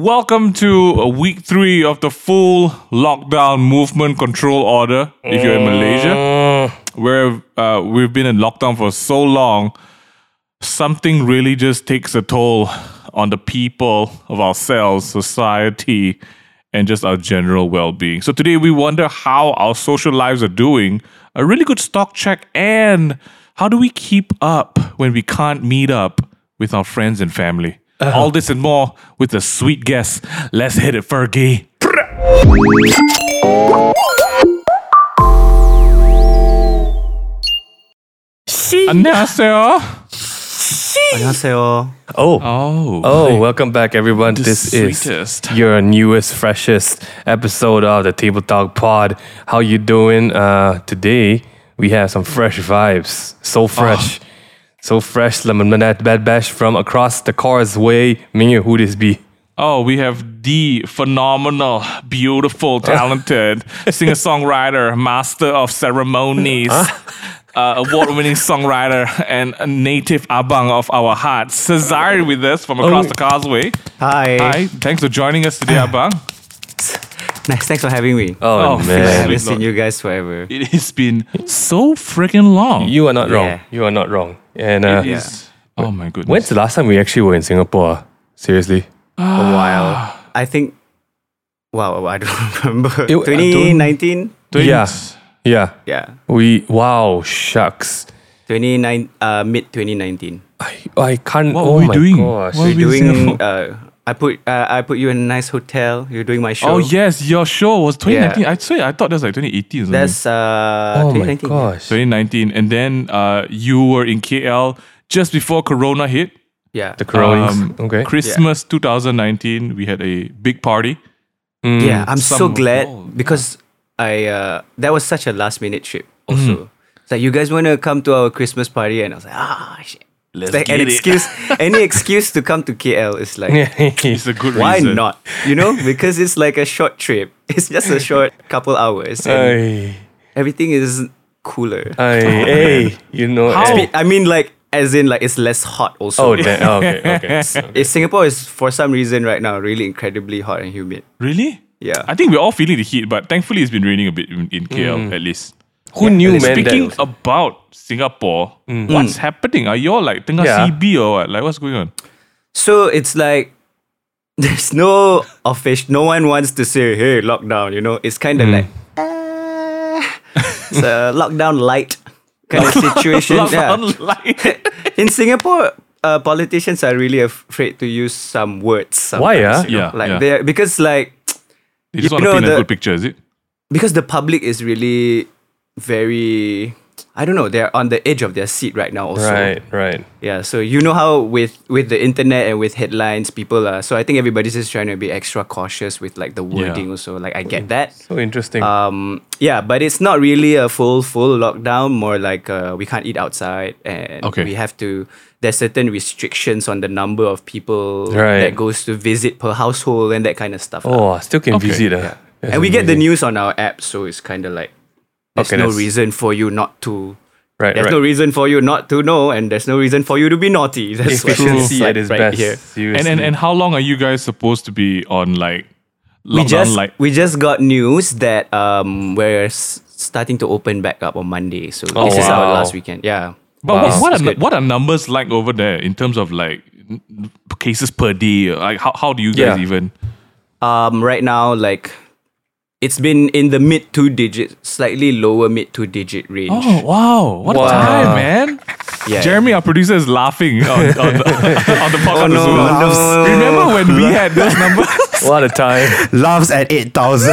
Welcome to uh, week three of the full lockdown movement control order. If you're in Malaysia, where uh, we've been in lockdown for so long, something really just takes a toll on the people of ourselves, society, and just our general well being. So today we wonder how our social lives are doing, a really good stock check, and how do we keep up when we can't meet up with our friends and family? All this and more with a sweet guest. Let's hit it, Fergie. 안녕하세요. 안녕하세요. Oh. Oh, Oh, welcome back, everyone. The this sweetest. is your newest, freshest episode of the Table Talk Pod. How you doing? Uh, today we have some fresh vibes. So fresh, so fresh. Lemon Manette Bad Bash from across the causeway. Mingyu, who this be? Oh, we have the phenomenal, beautiful, talented singer songwriter, master of ceremonies, uh, award winning songwriter, and a native abang of our hearts, Cesare with us from across Oh. the causeway. Hi. Hi, thanks for joining us today, abang. Nice. Thanks for having me. Oh, Oh, I man, Sweet haven't seen you guys forever. It has been so freaking long. you are not Yeah. wrong. You are not wrong. And uh, It is- Oh my goodness. when's the last time we actually were in Singapore? Seriously? A while. I think. Wow, I don't remember. It- I don't- 2019. Yeah. Yeah. Yeah. We wow, shucks. 29. Uh, mid 2019. I, I can't. What oh were we my doing? gosh. What were we We're in doing. Uh, I put. Uh, I put you in a nice hotel. You're doing my show. Oh yes, your show was 2019. I swear, I thought that was like 2018 or something. That's uh. Oh my 2019. gosh. 2019, and then uh, you were in KL just before Corona hit. Yeah. The Corona. Um, okay. Christmas 2019, we had a big party. Mm. Yeah, I'm so glad oh, because I uh, that was such a last minute trip. Also, it's like you guys want to come to our Christmas party, and I was like, ah, shit. Let's It's like an it. excuse, any excuse to come to KL is like, It's a good why reason. not? You know, because it's like a short trip. It's just a short couple hours, and everything is cooler. ay, hey, you know. How- eh. I mean, like as in like it's less hot. Also, Oh, damn. Oh, okay, okay. Eh, Singapore is for some reason right now really incredibly hot and humid. Really? Yeah. I think we're all feeling the heat, but thankfully it's been raining a bit in, in KL at least. Who knew, man? Speaking that, about Singapore, what's happening? Are you all like tengah Yeah. CB or what? Like what's going on? So it's like there's no official. No one wants to say, "Hey, lockdown." You know, it's kind of like uh, it's a lockdown light kind of situation. yeah. Lockdown light. In Singapore, uh, politicians are really afraid to use some words. Why, sometimes, ah? you know? Yeah, like yeah. they're because like They just You want to know paint a the- good picture, is it? because the public is really very. I don't know. They're on the edge of their seat right now. Also, right, right. Yeah, so you know how with with the internet and with headlines, people are. So I think everybody's just trying to be extra cautious with like the wording. Also, like I get that. So interesting. Um, yeah, but it's not really a full full lockdown. More like uh, we can't eat outside, and Okay. we have to. There's certain restrictions on the number of people Right. that goes to visit per household and that kind of stuff. oh, still can Okay. visit. ah. That's and we get the news on our app, so it's kind of like there's Okay, no that's- reason for you not to. Right, There's right. no reason for you not to know, and there's no reason for you to be naughty. That's what Efficiency it's at its right best. here. Seriously. And, and and how long are you guys supposed to be on like We just light? we just got news that um we're s- starting to open back up on Monday. So Oh, this is our last weekend. Yeah. But Wow. what, what are good. what are numbers like over there in terms of like n- n- cases per day? Like how, how do you guys Yeah. even? Um, right now, like it's been in the mid two digit, slightly lower mid two digit range. Oh wow! What Wow. a time, man! yeah. Jeremy, our producer, is laughing on, on, the, on the podcast. no, no. Remember when we had those numbers? what a time. Loves at 8,000,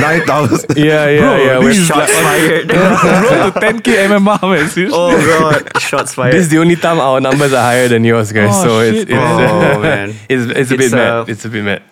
9,000. Yeah, yeah, Bro, yeah. this We're- is Shots fired. Road to 10k MMR, man. Oh god, shots fired. This is the only time our numbers are higher than yours, guys. Oh, so it's shit, it's, man. Oh, man. it's it's a It's, bit mad. uh, It's a bit mad.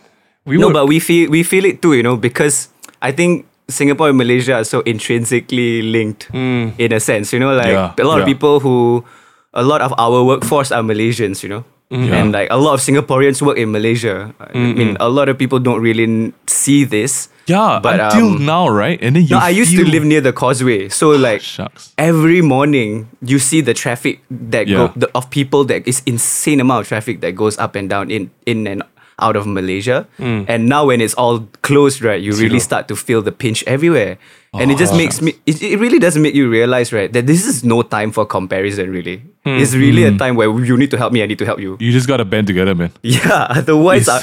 We no, would- but we feel we feel it too, you know, because I think Singapore and Malaysia are so intrinsically linked Hmm. in a sense, you know, like Yeah, a lot of people who a lot of our workforce are Malaysians, you know. Hmm. Yeah. And like a lot of Singaporeans work in Malaysia. I mean, a lot of people don't really n- see this. Yeah, But, until um, now, right? And then you No, I used to live near the causeway. So like Shucks. every morning you see the traffic that Yeah. go the, of people that is insane amount of traffic that goes up and down in in and out of Malaysia. Mm. And now when it's all closed, right, you really start to feel the pinch everywhere. And it just Oh. makes me, it, it really does make you realize, right, that this is no time for comparison, really. Mm. It's really a time where you need to help me, I need to help you. You just gotta band together, man. Yeah, otherwise, uh,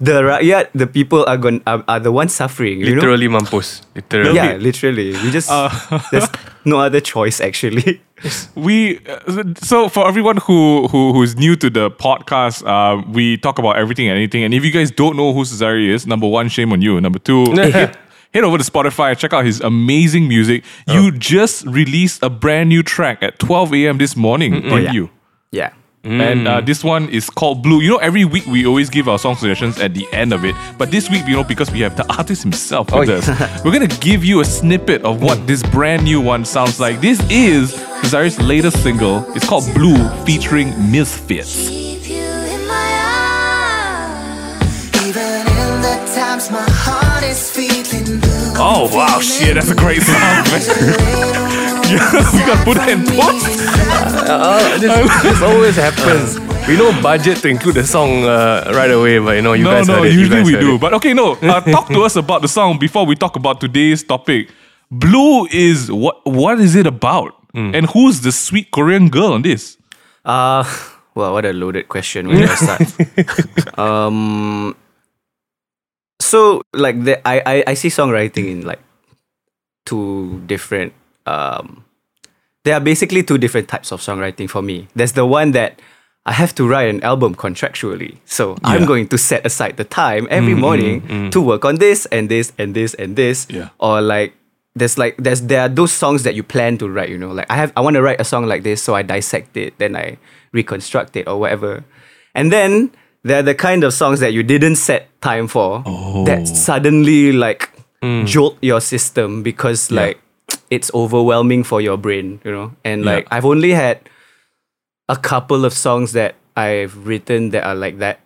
the rakyat, the people are going are, are the ones suffering. You know? Literally mampus. Literally. Yeah, literally. We just Uh, no other choice actually. we uh, so for everyone who who who's new to the podcast uh we talk about everything and anything. And if you guys don't know who Cesare is number one shame on you. Number two head, head over to spotify check out his amazing music. You just released a brand new track at 12 a.m this morning didn't yeah. you. Yeah. And uh, this one is called Blue. You know, every week we always give our song suggestions at the end of it. But this week, you know, because we have the artist himself with Oh, us, we're gonna give you a snippet of what this brand new one sounds like. This is Cesare's latest single. It's called Blue, featuring Misfits. Keep you in my arms. Even in the times my heart is feeling blue. Oh wow, shit, that's a great song. Man. yeah, we gotta put it in post. Uh, this, this always happens. We know budget to include the song uh, right away, but you know, you no, guys no, heard it, you usually guys we do. it. But okay, no. Uh, talk to us about the song before we talk about today's topic. Blue is what? What is it about? Hmm. And who's the sweet Korean girl on this? Uh well, what a loaded question. Where do I start? um. So like the I, I I see songwriting in like two different um. There are basically two different types of songwriting for me. There's the one that I have to write an album contractually. So I'm going to set aside the time every mm, mm, morning mm, to work on this and this and this and this. Yeah. Or like there's like there's there are those songs that you plan to write, you know. Like I have I want to write a song like this, so I dissect it, then I reconstruct it or whatever. And then there are the kind of songs that you didn't set time for that oh. suddenly like jolt your system because like it's overwhelming for your brain, you know. And Yeah. like I've only had a couple of songs that I've written that are like that.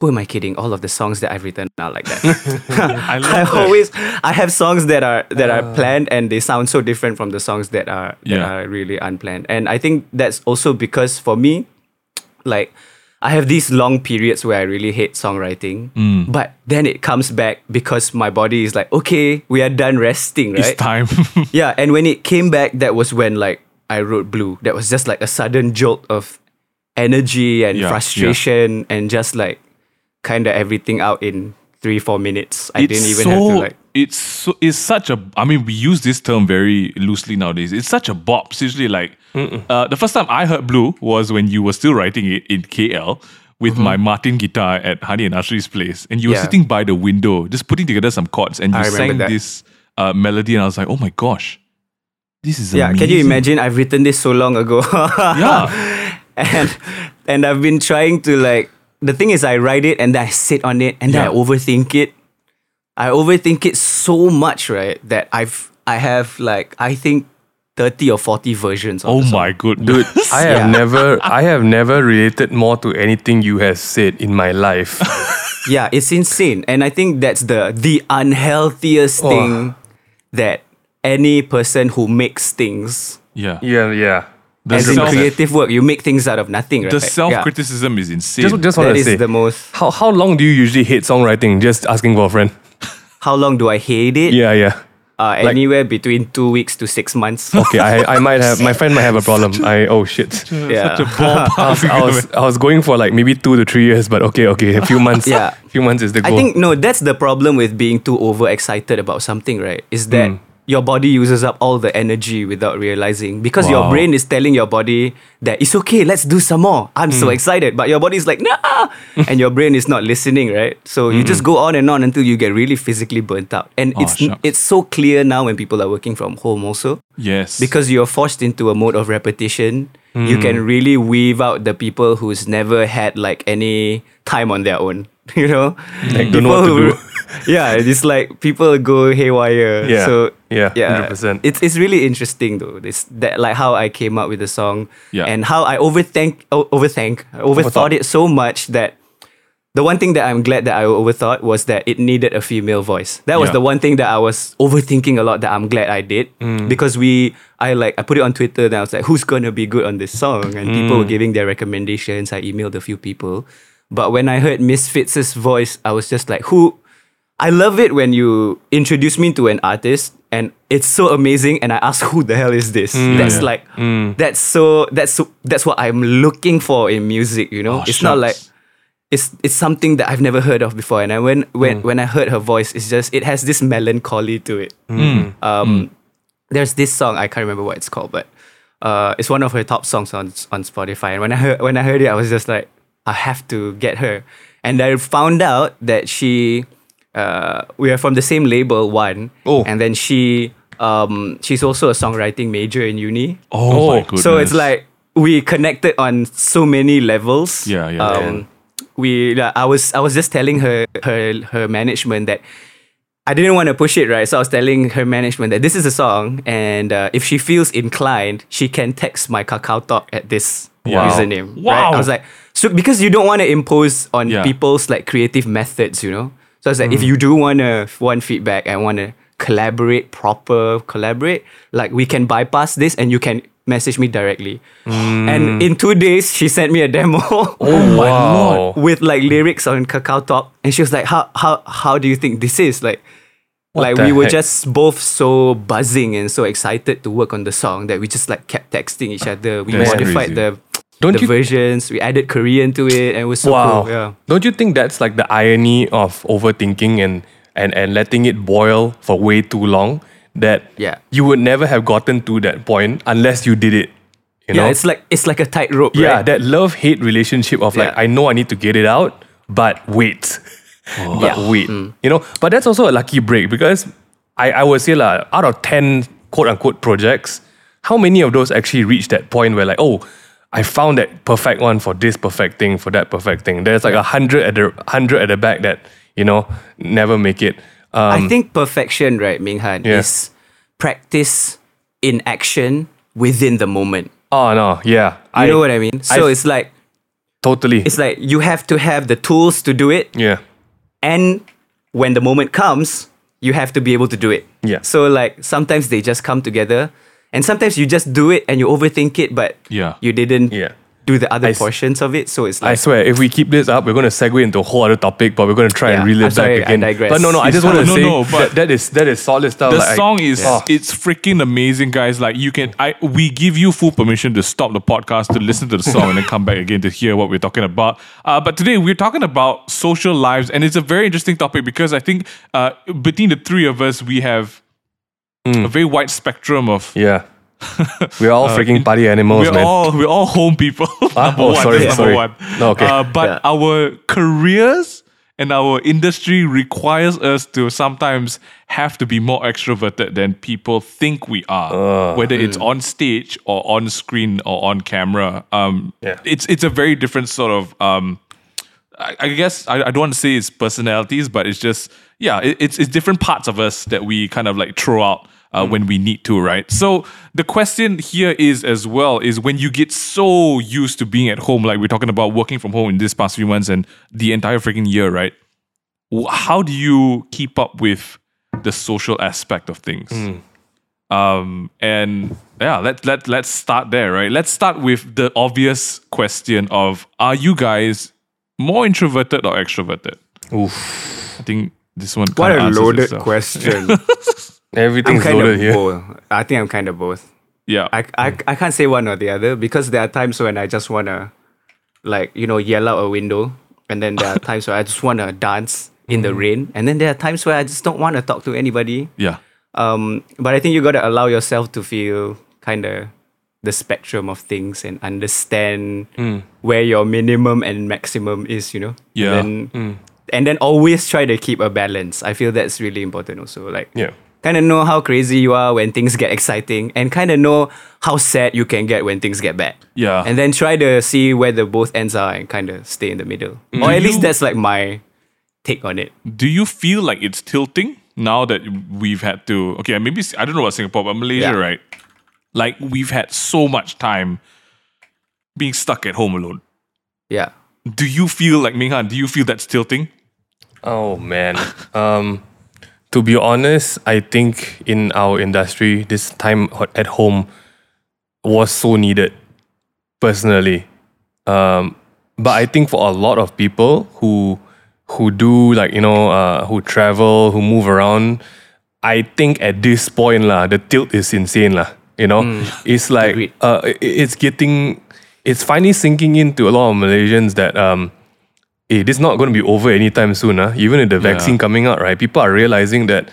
Who am I kidding? All of the songs that I've written are like that. I love I that. always I have songs that are that are uh. planned and they sound so different from the songs that are that Yeah. are really unplanned. And I think that's also because for me, like I have these long periods where I really hate songwriting, Mm. but then it comes back because my body is like, okay, we are done resting, right? It's time. Yeah, and when it came back, that was when like I wrote Blue. That was just like a sudden jolt of energy and Yeah, yeah. frustration and just like kind of everything out in three four minutes. I it's didn't even so, have to like. It's so, it's such a. I mean, we use this term very loosely nowadays. It's such a bop. Seriously, like uh, the first time I heard Blue was when you were still writing it in KL with my Martin guitar at Hani and Ashri's place, and you were Mm-hmm. Yeah. sitting by the window just putting together some chords, and you sang that. this uh, melody, and I was like, oh my gosh, this is Yeah, can you imagine? I've written this so long ago. Yeah. and and I've been trying to like. The thing is, I write it and then I sit on it and then I overthink it. I overthink it so much, right? That I've I have like I think thirty or forty versions. Of Oh the my goodness, Dude, I have Yeah. never, I have never related more to anything you have said in my life. Yeah, it's insane. And I think that's the the unhealthiest Oh. thing that any person who makes things yeah. yeah, yeah. The as in creative work, you make things out of nothing, right? The self criticism is insane. Just, just want to say, the most how how long do you usually hate songwriting? Just asking for a friend. How long do I hate it? Yeah, yeah. Uh, anywhere between two weeks to six months. Okay, I, I might have my friend might have a problem. I oh shit. yeah. Such a ballpark. I was, I was I was going for like maybe two to three years, but okay, okay, a few months. Yeah. A few months is the I think no, that's the problem with being too overexcited about something, right? Is that Hmm. Your body uses up all the energy without realizing because your brain is telling your body that it's okay, let's do some more. I'm so Hmm. excited, but your body's like nah, and your brain is not listening, right? So you Hmm. just go on and on until you get really physically burnt out, and Oh, it's shucks. it's so clear now when people are working from home also yes. because you're forced into a mode of repetition you can really weave out the people who's never had like any time on their own you know Like, don't know what to do. Yeah it's like people go haywire Yeah. so Yeah, yeah 100%. it's it's really interesting though this that like how i came up with the song Yeah. and how i overthink o- overthink overthought it so much that the one thing that I'm glad that I overthought was that it needed a female voice. That was Yeah. the one thing that I was overthinking a lot that I'm glad I did mm. because we I like I put it on Twitter and I was like who's gonna be good on this song and people were mm. giving their recommendations. I emailed a few people. But when I heard Misfits' voice, I was just like, who? I love it when you introduce me to an artist and it's so amazing and I ask who the hell is this? Mm. That's like mm. that's so that's so, that's what I'm looking for in music, you know? Oh, it's not like it's it's something that I've never heard of before. And I when when mm. when I heard her voice, it's just it has this melancholy to it. Um, there's this song I can't remember what it's called, but uh, it's one of her top songs on on Spotify. And when I heard when I heard it, I was just like, I have to get her. And I found out that she, uh, we are from the same label, one. Oh. And then she, um, she's also a songwriting major in uni. Oh, my Oh. goodness. So it's like we connected on so many levels. Yeah, yeah, Um, we, I was, I was just telling her, her, her management that I didn't want to push it, right? So I was telling her management that this is a song, and uh, if she feels inclined, she can text my Kakao Talk at this Wow. username. Right? Wow. I was like, so because you don't want to impose on Yeah. people's like creative methods, you know. So I was like, Mm. if you do want to want feedback and want to collaborate, proper collaborate, like we can bypass this, and you can message me directly. Mm. And in two days, she sent me a demo. Oh my lord. with like lyrics on Kakao Talk, and she was like, "How how how do you think this is like?" What like we were heck? just both so buzzing and so excited to work on the song that we just like kept texting each other. We That's modified crazy. the Don't the you- versions. We added Korean to it, and it was so wow. cool. Yeah. Don't you think that's like the irony of overthinking and, and, and letting it boil for way too long? That Yeah. you would never have gotten to that point unless you did it. You Yeah, know? it's like it's like a tightrope. yeah, right? that love hate relationship of like, Yeah. I know I need to get it out, but wait. but Yeah. Mm. wait. You know, but that's also a lucky break because I, I would say like, out of 10 quote unquote projects, how many of those actually reach that point where like, oh, I found that perfect one for this perfect thing, for that perfect thing. There's like a hundred at the hundred at the back that, you know, never make it. Um, I think perfection, right, Minghan, Yeah. is practice in action within the moment. oh no, yeah. You know what I mean? So I- it's like Totally. it's like you have to have the tools to do it, yeah. and when the moment comes, you have to be able to do it. Yeah. So like sometimes they just come together, and sometimes you just do it and you overthink it, but Yeah. you didn't Yeah. do the other I s- portions of it. So it's I swear, if we keep this up, we're going to segue into a whole other topic, but we're going to try and Yeah, reel I'm sorry, back I again. digress. But no, no, I just want to No, say no, but- that, that is that is solid stuff. The like, I- song is Oh. it's freaking amazing, guys. Like you can, I we give you full permission to stop the podcast to listen to the song and then come back again to hear what we're talking about. Uh, but today we're talking about social lives, and it's a very interesting topic because I think uh, between the three of us, we have a very wide spectrum of. Yeah. We're all freaking party animals, We're man. all we're all home people. number Oh, one, sorry, number sorry. one. No, okay. Uh, but Yeah. our careers and our industry requires us to sometimes have to be more extroverted than people think we are, whether it's on stage or on screen or on camera. Um, Yeah. it's it's a very different sort of. Um, I, I guess I, I don't want to say it's personalities, but it's just yeah, it, it's it's different parts of us that we kind of like throw out uh, when we need to, right? So the question here is as well is when you get so used to being at home, like we're talking about working from home in this past few months and the entire freaking year, right? How do you keep up with the social aspect of things? Um, and yeah, let let let's start there, right? Let's start with the obvious question of: Are you guys more introverted or extroverted? Oof. I think this one. what a loaded itself. question. I'm Everything's kind loaded of here. both. I think I'm kind of both. Yeah, I, I, I can't say one or the other because there are times when I just wanna like you know yell out a window, and then there are times where I just wanna dance in the mm. rain, and then there are times where I just don't want to talk to anybody. yeah, Um, but I think you gotta allow yourself to feel kind of the spectrum of things and understand mm. where your minimum and maximum is. You know. Yeah. And then, mm. and then always try to keep a balance. I feel that's really important also. Like Yeah. Kind of know how crazy you are when things get exciting and kind of know how sad you can get when things get bad. Yeah. And then try to see where the both ends are and kind of stay in the middle. Or at least that's like my take on it. Do you feel like it's tilting now that we've had to? Okay, maybe I don't know about Singapore, but Malaysia, Yeah. right? Like we've had so much time being stuck at home alone. Yeah. Do you feel like Minghan? Do you feel that's tilting? Oh man. um, to be honest, I think in our industry, this time at home was so needed. Personally, um, but I think for a lot of people who who do like you know uh, who travel, who move around, I think at this point lah, the tilt is insane lah. You know, it's like uh, it's getting, it's finally sinking into a lot of Malaysians that um, hey, this is not going to be over anytime soon. Huh? Even with the vaccine coming out, right? People are realizing that,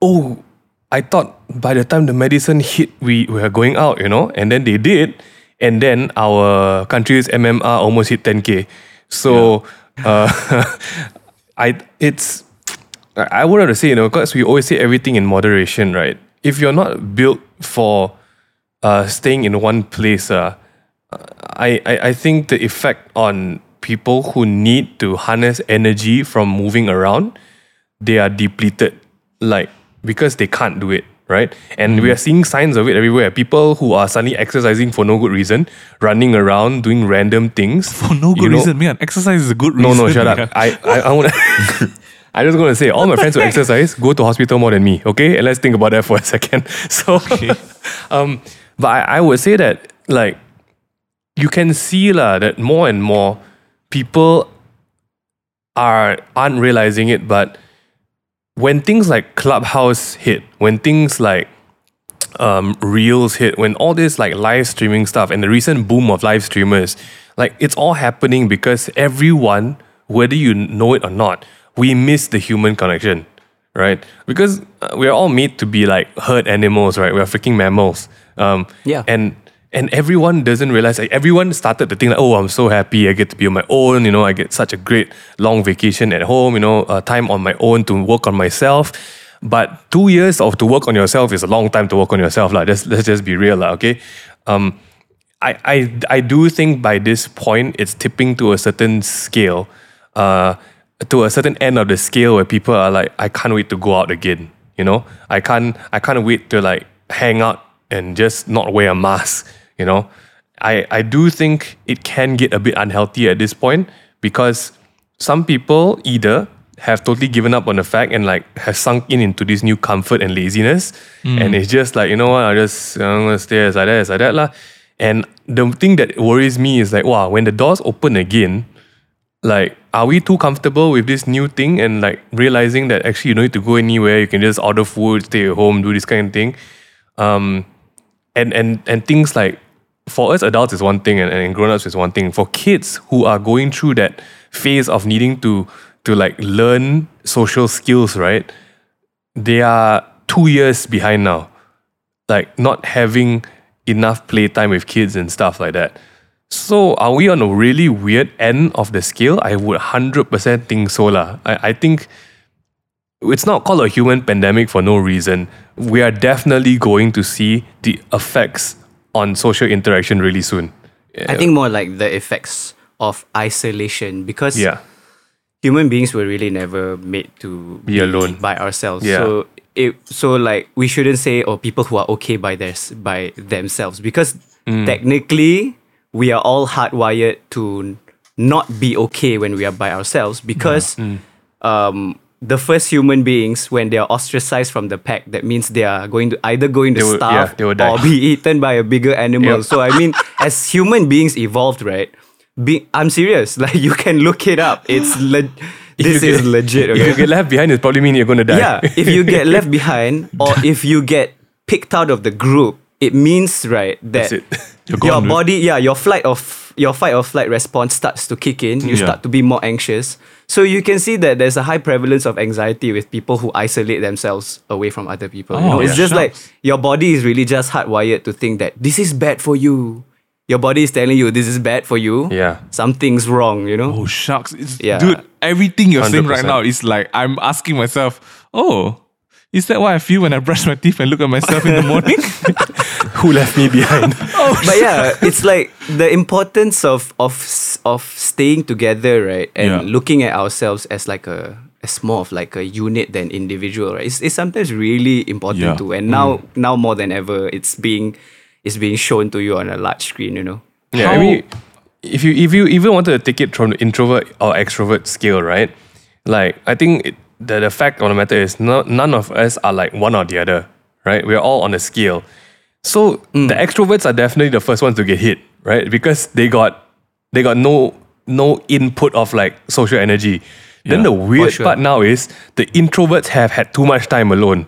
oh, I thought by the time the medicine hit, we, we are going out, you know, and then they did, and then our country's MMR almost hit 10k. So, uh, I it's I I would have to say, you know, because we always say everything in moderation, right? If you're not built for uh, staying in one place, uh, I, I, I think the effect on people who need to harness energy from moving around, they are depleted, like because they can't do it, right? And we are seeing signs of it everywhere. People who are suddenly exercising for no good reason, running around doing random things For no good you know- reason, man. Exercise is a good no, reason. no, shut man. up. I, I, I want to. I just gonna say, all my friends who exercise go to hospital more than me. Okay, and let's think about that for a second. So, um, but I, I would say that like you can see lah that more and more people are aren't realizing it, but when things like Clubhouse hit, when things like um, reels hit, when all this like live streaming stuff and the recent boom of live streamers, like it's all happening because everyone, whether you know it or not, we miss the human connection, right? Because uh, we're all made to be like herd animals, right? We're freaking mammals. Um, Yeah. And and everyone doesn't realize like everyone started to think like oh i'm so happy. I get to be on my own you know i get such a great long vacation at home you know uh, time on my own to work on myself. But two years of to work on yourself is a long time to work on yourself like let's, let's just be real lah, okay? Um, I, I, I do think by this point it's tipping to a certain scale uh, to a certain end of the scale where people are like i can't wait to go out again you know? I can't i can't wait to like hang out and just not wear a mask you know? I i do think it can get a bit unhealthy at this point because some people either have totally given up on the fact and like have sunk in into this new comfort and laziness and it's just like you know what i just i'm gonna stay as like that as like that lah. and the thing that worries me is like wow when the doors open again like are we too comfortable with this new thing and like realizing that actually you don't need to go anywhere you can just order food stay at home do this kind of thing? Um and and and things like for us adults is one thing and, and grown-ups is one thing. For kids who are going through that phase of needing to to like learn social skills right? They are two years behind now. Like not having enough playtime with kids and stuff like that. So are we on a really weird end of the scale? I would 100% think so lah. I, I think it's not called a human pandemic for no reason. We are definitely going to see the effects on social interaction really soon. I think more like the effects of isolation because Yeah. human beings were really never made to Be alone. by ourselves. Yeah. So it so like we shouldn't say oh people who are okay by their by themselves because Mm. technically we are all hardwired to not be okay when we are by ourselves because Mm. um the first human beings when they are ostracized from the pack that means they are going to either going to They starve will or be eaten by a bigger animal Yep. so i mean as human beings evolved right be, i'm serious like you can look it up it's le- this you is get- legit If you get left behind, it probably means you're going to die. yeah if you get left behind or if you get picked out of the group it means right that That's it. Your body yeah your flight of your fight or flight response starts to kick in you Yeah. start to be more anxious so you can see that there's a high prevalence of anxiety with people who isolate themselves away from other people you Oh, know it's yeah. just like your body is really just hardwired to think that this is bad for you your body is telling you this is bad for you Yeah. something's wrong you know Oh shucks. It's, Yeah. Dude, everything you're saying right now is like I'm asking myself, oh, is that what I feel when I brush my teeth and look at myself in the morning? Who left me behind? Oh, but yeah, it's like the importance of of of staying together, right, and Yeah. looking at ourselves as like a as more of like a unit than individual, right? It's, it's sometimes really important Yeah. too, and now mm. now more than ever, it's being it's being shown to you on a large screen, you know. Yeah, I mean, if you if you even wanted to take it from the introvert or extrovert scale, right? Like, I think it, the the fact of the matter is, no, none of us are like one or the other, right? We're all on a scale. So mm. the extroverts are definitely the first ones to get hit, right? Because they got they got no no input of like social energy. Then the weird sure. part now is the introverts have had too much time alone.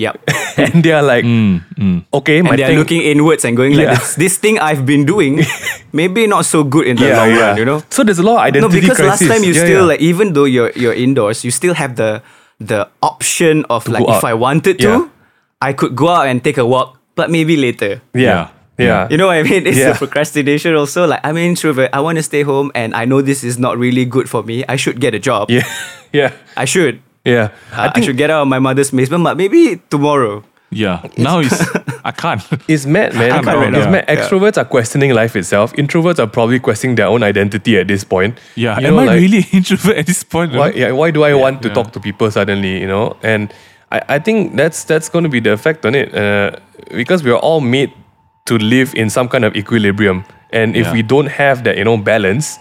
Yep. and they are like, mm, mm. okay, my and they're thing, looking inwards and going like Yeah. this, this thing I've been doing maybe not so good in the yeah, long yeah. run, you know? So there's a lot of identity No, because last time you still like even though you're you're indoors, you still have the the option of like if. I wanted to. I could go out and take a walk, but maybe later. yeah, yeah, You know what I mean? It's Yeah. the procrastination also. Like I'm an introvert. I want to stay home and I know this is not really good for me. I should get a job. yeah, yeah, I should. Yeah. I, I should get out of my mother's basement, but maybe tomorrow. Yeah. Now it's I can't. It's mad, man. I can't right it's now. mad. Extroverts are questioning life itself. Introverts are probably questioning their own identity at this point. Yeah. You Am know, I like, really introvert at this point? Why, yeah, why do I want to yeah. talk to people suddenly? You know, and I, I think that's that's going to be the effect on it uh, because we are all made to live in some kind of equilibrium, and if Yeah. we don't have that, you know, balance,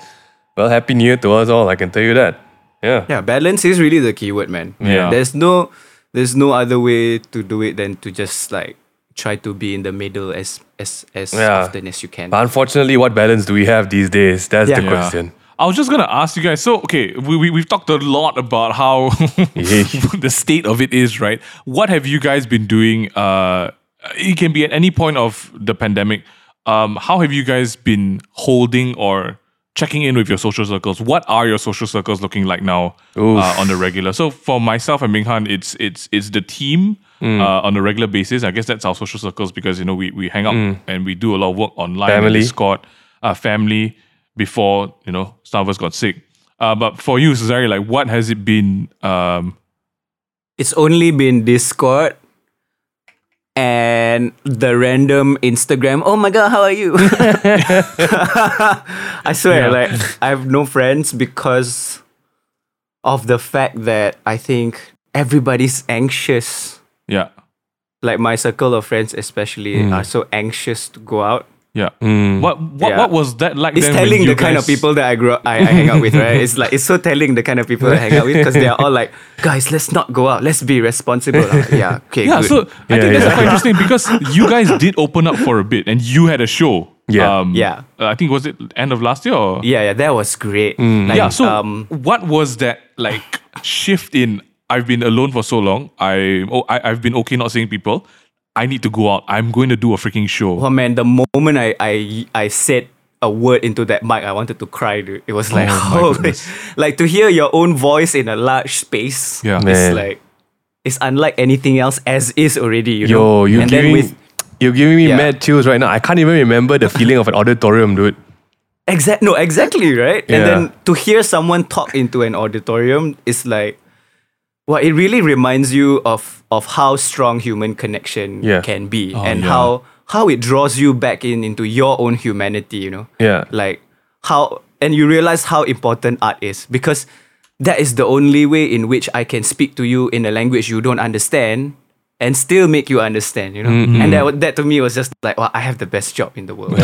well, happy new year to us all. I can tell you that. Yeah. Yeah, balance is really the keyword, man. Yeah. There's no there's no other way to do it than to just like try to be in the middle as as as Yeah. often as you can. But unfortunately, what balance do we have these days? That's the Yeah. question. I was just gonna ask you guys. So, okay, we, we we've talked a lot about how the state of it is, right? What have you guys been doing? Uh, it can be at any point of the pandemic. Um, how have you guys been holding or checking in with your social circles? What are your social circles looking like now uh, on the regular? So, for myself and Minghan, it's it's it's the team. Uh, on a regular basis, I guess that's our social circles because you know we, we hang out and we do a lot of work online, and Family. Discord, uh, family, before you know some of us got sick. Uh, but for you, Cesare, like what has it been? Um, It's only been Discord and the random Instagram. Oh my god, how are you? I swear, Yeah. like I have no friends because of the fact that I think everybody's anxious. yeah, Like my circle of friends, especially, Hmm. are so anxious to go out. Yeah. What what Yeah. what was that like? It's telling the kind of people that I grew up, I, I hang out with, right? It's like it's so telling the kind of people I hang out with because they are all like, guys, let's not go out. Let's be responsible. Like, yeah, okay, Yeah, good. so I Yeah, think that's yeah. quite interesting because you guys did open up for a bit and you had a show. Yeah. um, Yeah. I think was it end of last year or yeah, yeah, that was great. Mm. Like, yeah. So um, what was that like shift in? I've been alone for so long. I oh I, I've been okay not seeing people. I need to go out. I'm going to do a freaking show. oh man, the moment I I I said a word into that mic, I wanted to cry. Dude. It was oh like, Oh oh, like to hear your own voice in a large space. Yeah. man. it's like it's unlike anything else as is already. You Yo, know, you and giving then with you're giving me Yeah. mad chills right now. I can't even remember the feeling of an auditorium, dude. Exact no, exactly, right? And then to hear someone talk into an auditorium is like well, it really reminds you of of how strong human connection Yeah. can be Oh, and yeah. how how it draws you back in into your own humanity, you know? Yeah. Like how and you realize how important art is because that is the only way in which I can speak to you in a language you don't understand and still make you understand, you know? Mm-hmm. And that that to me was just like, well, I have the best job in the world.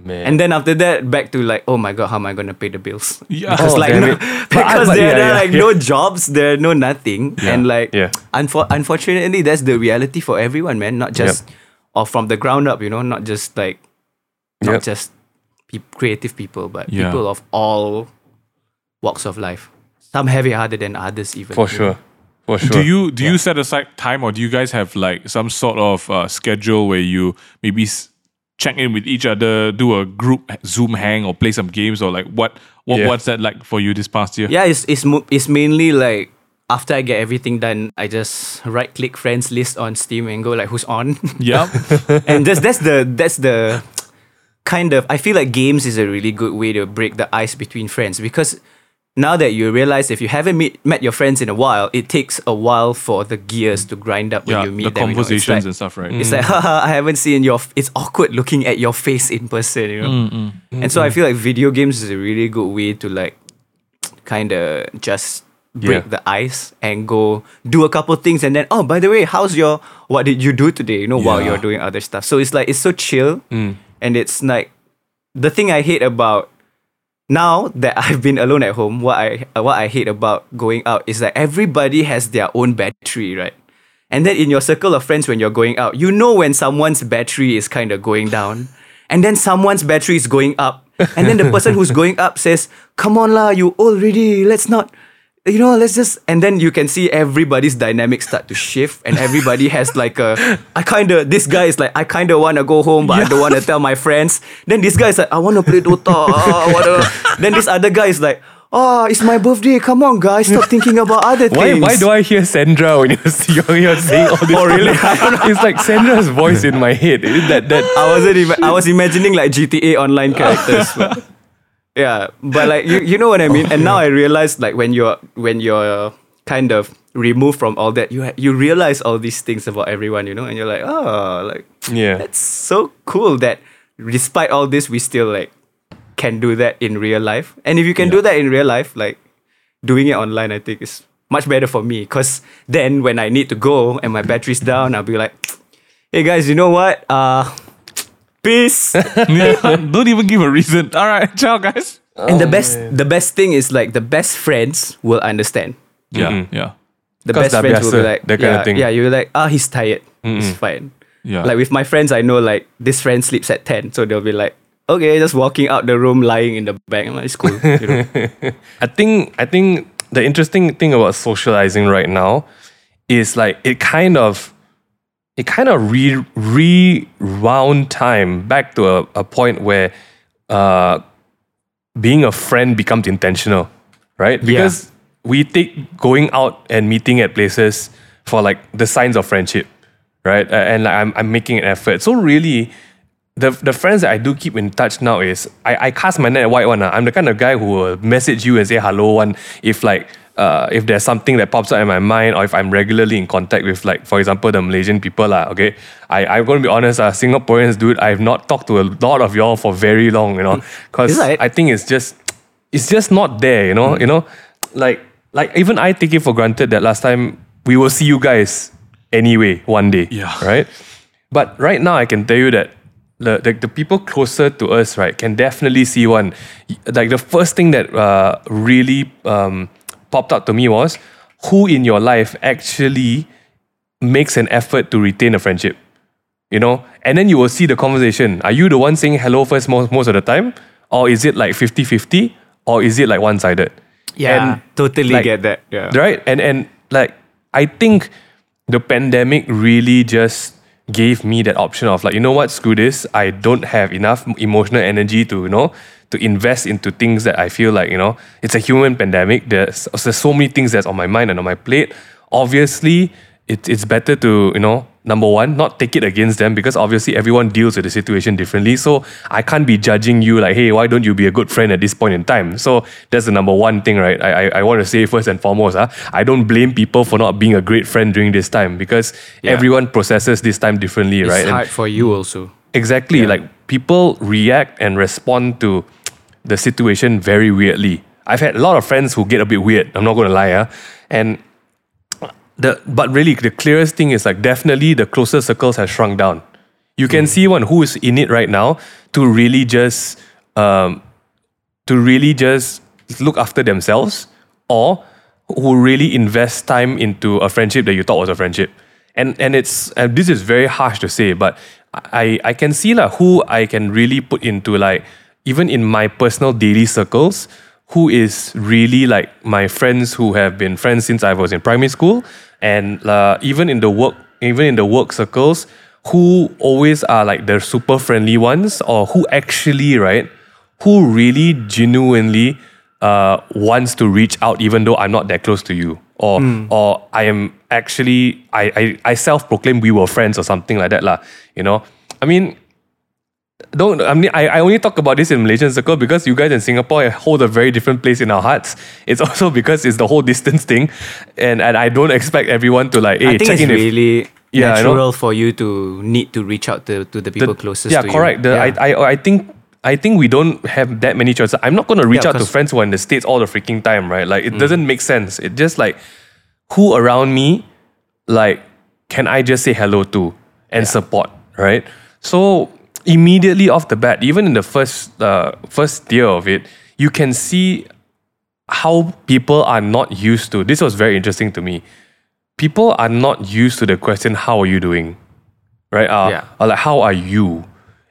Man. And then after that, back to like, oh my god, how am I gonna pay the bills? Yeah. because Oh, like no. I- because there, yeah, there are yeah, like yeah. no jobs, there are no nothing, and like Yeah. unfor- unfortunately, that's the reality for everyone, man. Not just or from the ground up, you know, not just like not Yep. just pe- creative people, but people of all walks of life. Some have it harder than others, even For sure. know. Sure. For sure. Do you do you set aside time, or do you guys have like some sort of uh, schedule where you maybe s- check in with each other, do a group Zoom hang, or play some games, or like what what Yeah. what's that like for you this past year? Yeah, it's it's mo- it's mainly like after I get everything done, I just right click friends list on Steam and go like who's on. yeah, and that's that's the that's the kind of I feel like games is a really good way to break the ice between friends because now that you realize if you haven't meet, met your friends in a while, it takes a while for the gears to grind up when yeah. you meet The them. you know. Conversations like- and stuff, right? It's like, mm. haha, I haven't seen your. F-. It's awkward looking at your face in person, you know. Mm, mm. mm And so I feel like video games is a really good way to like, kind of just break Yeah. the ice and go do a couple things, and then oh, by the way, how's your? What did you do today? You know, while you're doing other stuff. So it's like it's so chill, and it's like the thing I hate about now that I've been alone at home, what I uh, what I hate about going out is that everybody has their own battery, right? And then in your circle of friends, when you're going out, you know when someone's battery is kind of going down, and then someone's battery is going up, and then the person who's going up says, "Come on lah, you already. Let's not." You know, let's just and then you can see everybody's dynamics start to shift, and everybody has like a I kind of this guy is like I kind of want to go home, but I don't want to tell my friends. Then this guy is like I want to play Dota. whatever. then this other guy is like, Oh, it's my birthday. Come on, guys, stop thinking about other Why, things. why do I hear Sandra when you're, you're, you're saying all this? Oh, really? it's like Sandra's voice in my head. That, that, I wasn't even. I was imagining like GTA Online characters. but- yeah, but like you, you know what I mean. And now I realize like when you're when you're kind of removed from all that, you ha- you realize all these things about everyone, you know, and you're like, oh, like yeah. that's so cool that despite all this, we still like can do that in real life. And if you can do that in real life, like doing it online, I think is much better for me. Cause then when I need to go and my battery's down, I'll be like, hey guys, you know what? Uh, peace. Yeah, don't even give a reason. All right, ciao, guys. and the best, the best thing is like the best friends will understand. Yeah, Mhm. yeah, The Cause best dah friends will be biasa, like, that kind of yeah, thing. yeah. You're like, ah, he's tired. It's fine. yeah. Like with my friends, I know like this friend sleeps at ten, so they'll be like, okay, just walking out the room, lying in the bed. I'm like, it's cool. You know? I think I think the interesting thing about socializing right now is like it kind of it kind of re rewound time back to a, a point where uh, being a friend becomes intentional, right? Because we take going out and meeting at places for like the signs of friendship, right? Uh, and like, I'm, I'm making an effort. So really, the the friends that I do keep in touch now is I, I cast my net wide one. ah. I'm the kind of guy who will message you and say hello one if like uh, if there's something that pops up in my mind or if I'm regularly in contact with like for example the Malaysian people lah. Okay, I I'm gonna be honest. Uh, Singaporeans, dude, I've not talked to a lot of y'all for very long. You know, because Is I think it's just it's just not there. You know, you know, like like even I take it for granted that last time we will see you guys anyway one day. Yeah. Right. But right now, I can tell you that the, the, the people closer to us, right, can definitely see one. Like the first thing that uh, really um, popped out to me was who in your life actually makes an effort to retain a friendship. You know, and then you will see the conversation. Are you the one saying hello first most, most of the time? Or is it like 50 50? Or is it like one sided? yeah, And, totally like, get that. Yeah. right and and like i think the pandemic really just gave me that option of like you know what screw this i don't have enough emotional energy to you know to invest into things that i feel like you know it's a human pandemic there's, there's so many things that's on my mind and on my plate obviously it, it's better to you know number one not take it against them because obviously everyone deals with the situation differently so i can't be judging you like hey why don't you be a good friend at this point in time so that's the number one thing right i, I, I want to say first and foremost huh? i don't blame people for not being a great friend during this time because everyone processes this time differently It's right And- hard for you also. Exactly. Like people react and respond to the situation very weirdly. I've had a lot of friends who get a bit weird. I'm not going to lie. Huh? And the but really the clearest thing is like definitely the closer circles have shrunk down. You can see one who is in it right now to really just um, to really just look after themselves or who really invest time into a friendship that you thought was a friendship. And and it's and this is very harsh to say, but I I can see like who I can really put into like even in my personal daily circles, who is really like my friends who have been friends since I was in primary school, and uh, even in the work even in the work circles, who always are like the super friendly ones, or who actually right who really genuinely uh, wants to reach out even though I'm not that close to you. Or or I am actually I, I, I self proclaim we were friends or something like that. lah. You know? I mean don't I mean I, I only talk about this in Malaysian circle because you guys in Singapore hold a very different place in our hearts. It's also because it's the whole distance thing. And and I don't expect everyone to like hey I think check it's if- really Yeah, I know. natural for you to need to reach out to, to the people the- closest yeah, to correct. you. The, I, I, I think I think we don't have that many choices. I'm not going to reach Yeah, out to friends who are in the states all the freaking time, right? Like it Mm. doesn't make sense. It just like who around me, like can I just say hello to and support, right? So immediately off the bat, even in the first uh, first year of it, you can see how people are not used to. This was very interesting to me. People are not used to the question, "How are you doing?" Right? Uh, Yeah. Or like, "How are you?"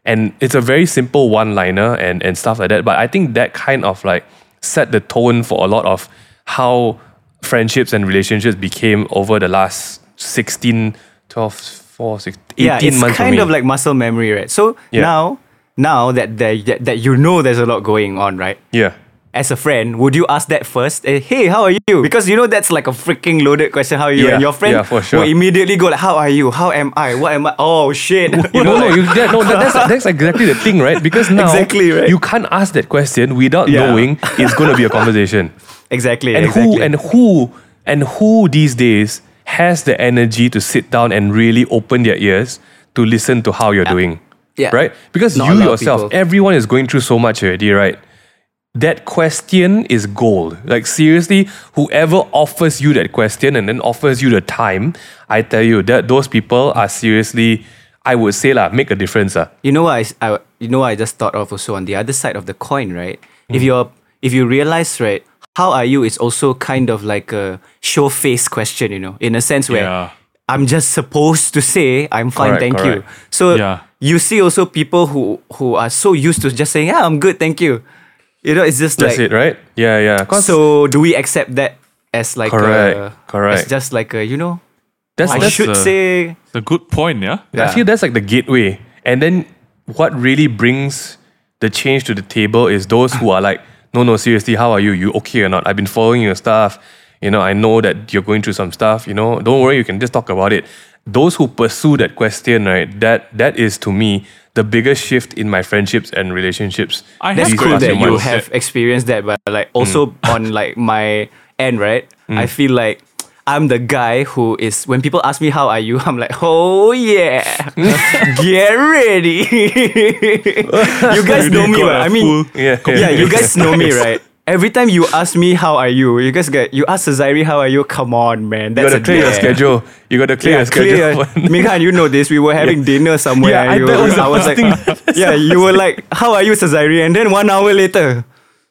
and it's a very simple one liner and and stuff like that. But I think that kind of like set the tone for a lot of how friendships and relationships became over the last 16, 12, 4, 6, 18 yeah, it's months. kind of like muscle memory, right? So Yeah. now, now that, there, that that you know there's a lot going on, right? yeah. As a friend, would you ask that first? Eh, hey, how are you? Because you know that's like a freaking loaded question. How are you? Yeah, And your friend yeah, for sure. will immediately go like, "How are you? How am I? What am I? Oh shit!" You know, no, no, you, that, no that, that's, that's exactly the thing, right? Because now Exactly, right? you can't ask that question without Yeah. knowing it's going to be a conversation. exactly. and exactly. who and who and who these days has the energy to sit down and really open their ears to listen to how you're doing Yeah. right because Not you yourself everyone is going through so much already right that question is gold like seriously whoever offers you that question and then offers you the time i tell you that those people are seriously i would say lah make a difference ah. You know what I? you know what I just thought of also on the other side of the coin, right? Mm. If you're if you realize, right, how are you is also kind of like a show face question, you know, in a sense where Yeah. I'm just supposed to say I'm fine, Correct, thank you. So Yeah. you see also people who who are so used to just saying, Yeah, I'm good, thank you. You know, it's just that's like it right yeah yeah. so do we accept that as like Correct, a, correct. As just like a, you know, that's, I that's should a- say It's a good point, yeah. yeah. I feel that's like the gateway. And then what really brings the change to the table is those who are like, no, no, seriously, how are you? You okay or not? I've been following your stuff. You know, I know that you're going through some stuff. You know, don't worry, you can just talk about it. Those who pursue that question, right? That that is to me the biggest shift in my friendships and relationships. I That's have cool that you have experienced that, but like also mm. on like my end, right? Mm. I feel like I'm the guy who is when people ask me how are you, I'm like, oh yeah, get ready. you guys know me, got right? a I mean, full Yeah, yeah, you guys know me, right? Every time you ask me how are you, you guys get you ask Zairi how are you. Come on, man, that's You that's gotta a clear your schedule. You gotta clear Yeah, your schedule. clear. Minghan, you know this. We were having dinner somewhere. Yeah, I- you were- was I was like, yeah, you were like, how are you, Cesare? And then one hour later,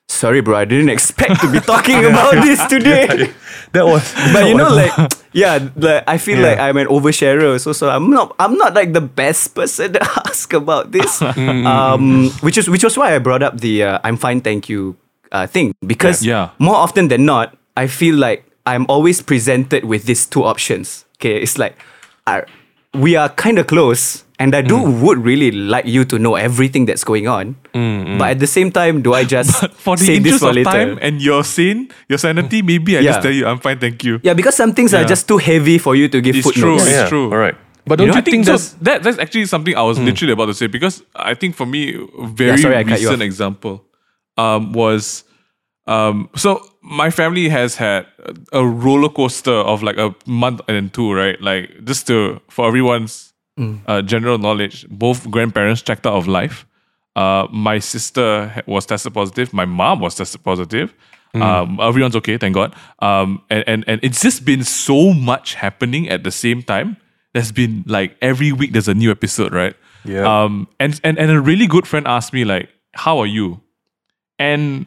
sorry, bro, I didn't expect to be talking about this today. That was. But you know, like, yeah, like, I feel Yeah. like I'm an oversharer, so so I'm not I'm not like the best person to ask about this. Mm, um, which is which was why I brought up the uh, I'm fine, thank you uh, thing because Yeah. more often than not, I feel like I'm always presented with these two options. Okay, it's like I, we are kind of close, and I do Mm. would really like you to know everything that's going on. But at the same time, do I just For the save this interest for of later? time and your sane, your sanity, maybe I Yeah. just tell you I'm fine, thank you. yeah, because some things are just too heavy for you to give footnotes. It's true. footnotes. It's true. All right. But don't know, you, I think, think, so that's that that's actually something I was literally about to say because I think for me a very sorry, I cut you recent example um, was um, so my family has had a roller coaster of like a month and two, right? Like just to for everyone's Mm. uh, general knowledge, both grandparents checked out of life. Uh, my sister was tested positive. My mom was tested positive. Mm. Um, everyone's okay, thank God. Um, and, and and it's just been so much happening at the same time. There's been like every week there's a new episode, right? Yeah. Um, and and and a really good friend asked me like, "How are you?" And